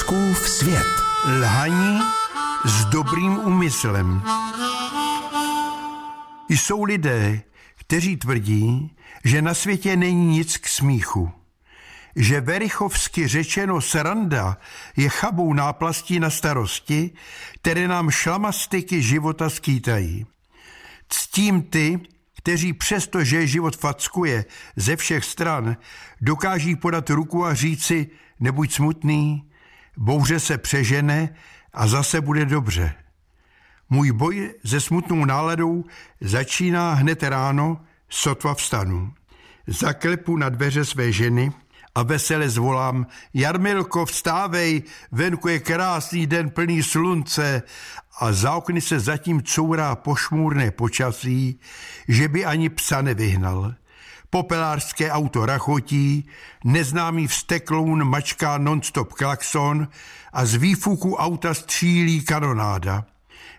Fouskův svět. Lhaní s dobrým úmyslem. Jsou lidé, kteří tvrdí, že na světě není nic k smíchu. Že verichovsky řečeno sranda je chabou náplastí na starosti, které nám šlamastiky života skýtají. Ctím ty, kteří přesto, že život fackuje ze všech stran, dokáží podat ruku a říci nebuď smutný, bouře se přežene a zase bude dobře. Můj boj se smutnou náladou začíná hned ráno, sotva vstanu. Zaklepu na dveře své ženy a vesele zvolám Jarmilko, vstávej, venku je krásný den plný slunce a za okny se zatím courá pošmůrné počasí, že by ani psa nevyhnal. Popelářské auto rachotí, neznámý vstekloun mačká nonstop klakson a z výfuku auta střílí kanonáda.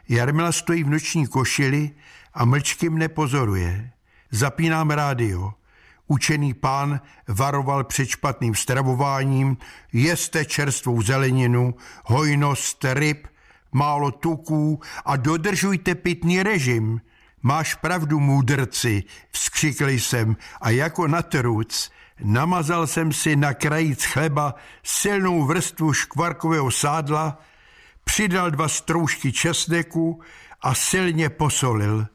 Jarmila stojí v noční košili a mlčky mne pozoruje. Zapínám rádio. Učený pán varoval před špatným stravováním, jeste čerstvou zeleninu, hojnost ryb, málo tuků a dodržujte pitný režim. Máš pravdu, můdrci, vzkřikl jsem a jako na truc namazal jsem si na krajíc chleba silnou vrstvu škvarkového sádla, přidal dva stroužky česneku a silně posolil.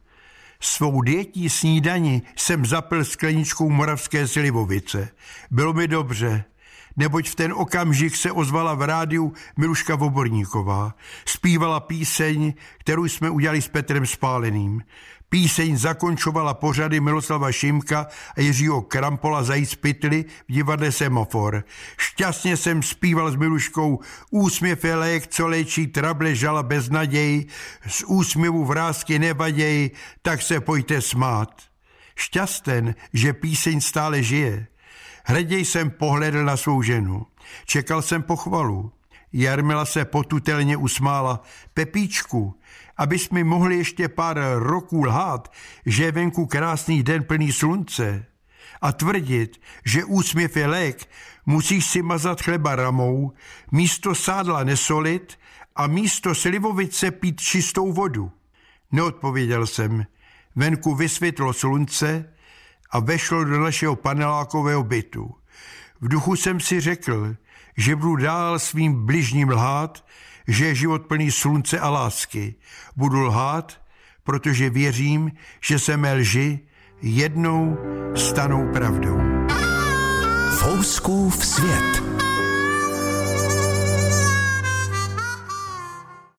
Svou dětí snídani jsem zapil skleničkou moravské slivovice. Bylo mi dobře, neboť v ten okamžik se ozvala v rádiu Miluška Voborníková. Zpívala píseň, kterou jsme udělali s Petrem Spáleným. Píseň zakončovala pořady Miloslava Šimka a Jiřího Krampola Zajíc Pitly v divadle Semafor. Šťastně jsem zpíval s Miluškou Úsměv je lék, co léčí trable žala bez naději, z úsměvu vrázky nevaději, tak se pojďte smát. Šťasten, že píseň stále žije. Hleděj jsem pohledl na svou ženu. Čekal jsem pochvalu. Jarmila se potutelně usmála. Pepíčku, abys mi mohli ještě pár roků lhát, že je venku krásný den plný slunce a tvrdit, že úsměv je lék, musíš si mazat chleba ramou, místo sádla nesolit a místo slivovice pít čistou vodu. Neodpověděl jsem. Venku vysvětlo slunce a vešlo do našeho panelákového bytu. V duchu jsem si řekl, že budu dál svým bližním lhát, že je život plný slunce a lásky. Budu lhát, protože věřím, že se mé lži jednou stanou pravdou. Fouskův svět.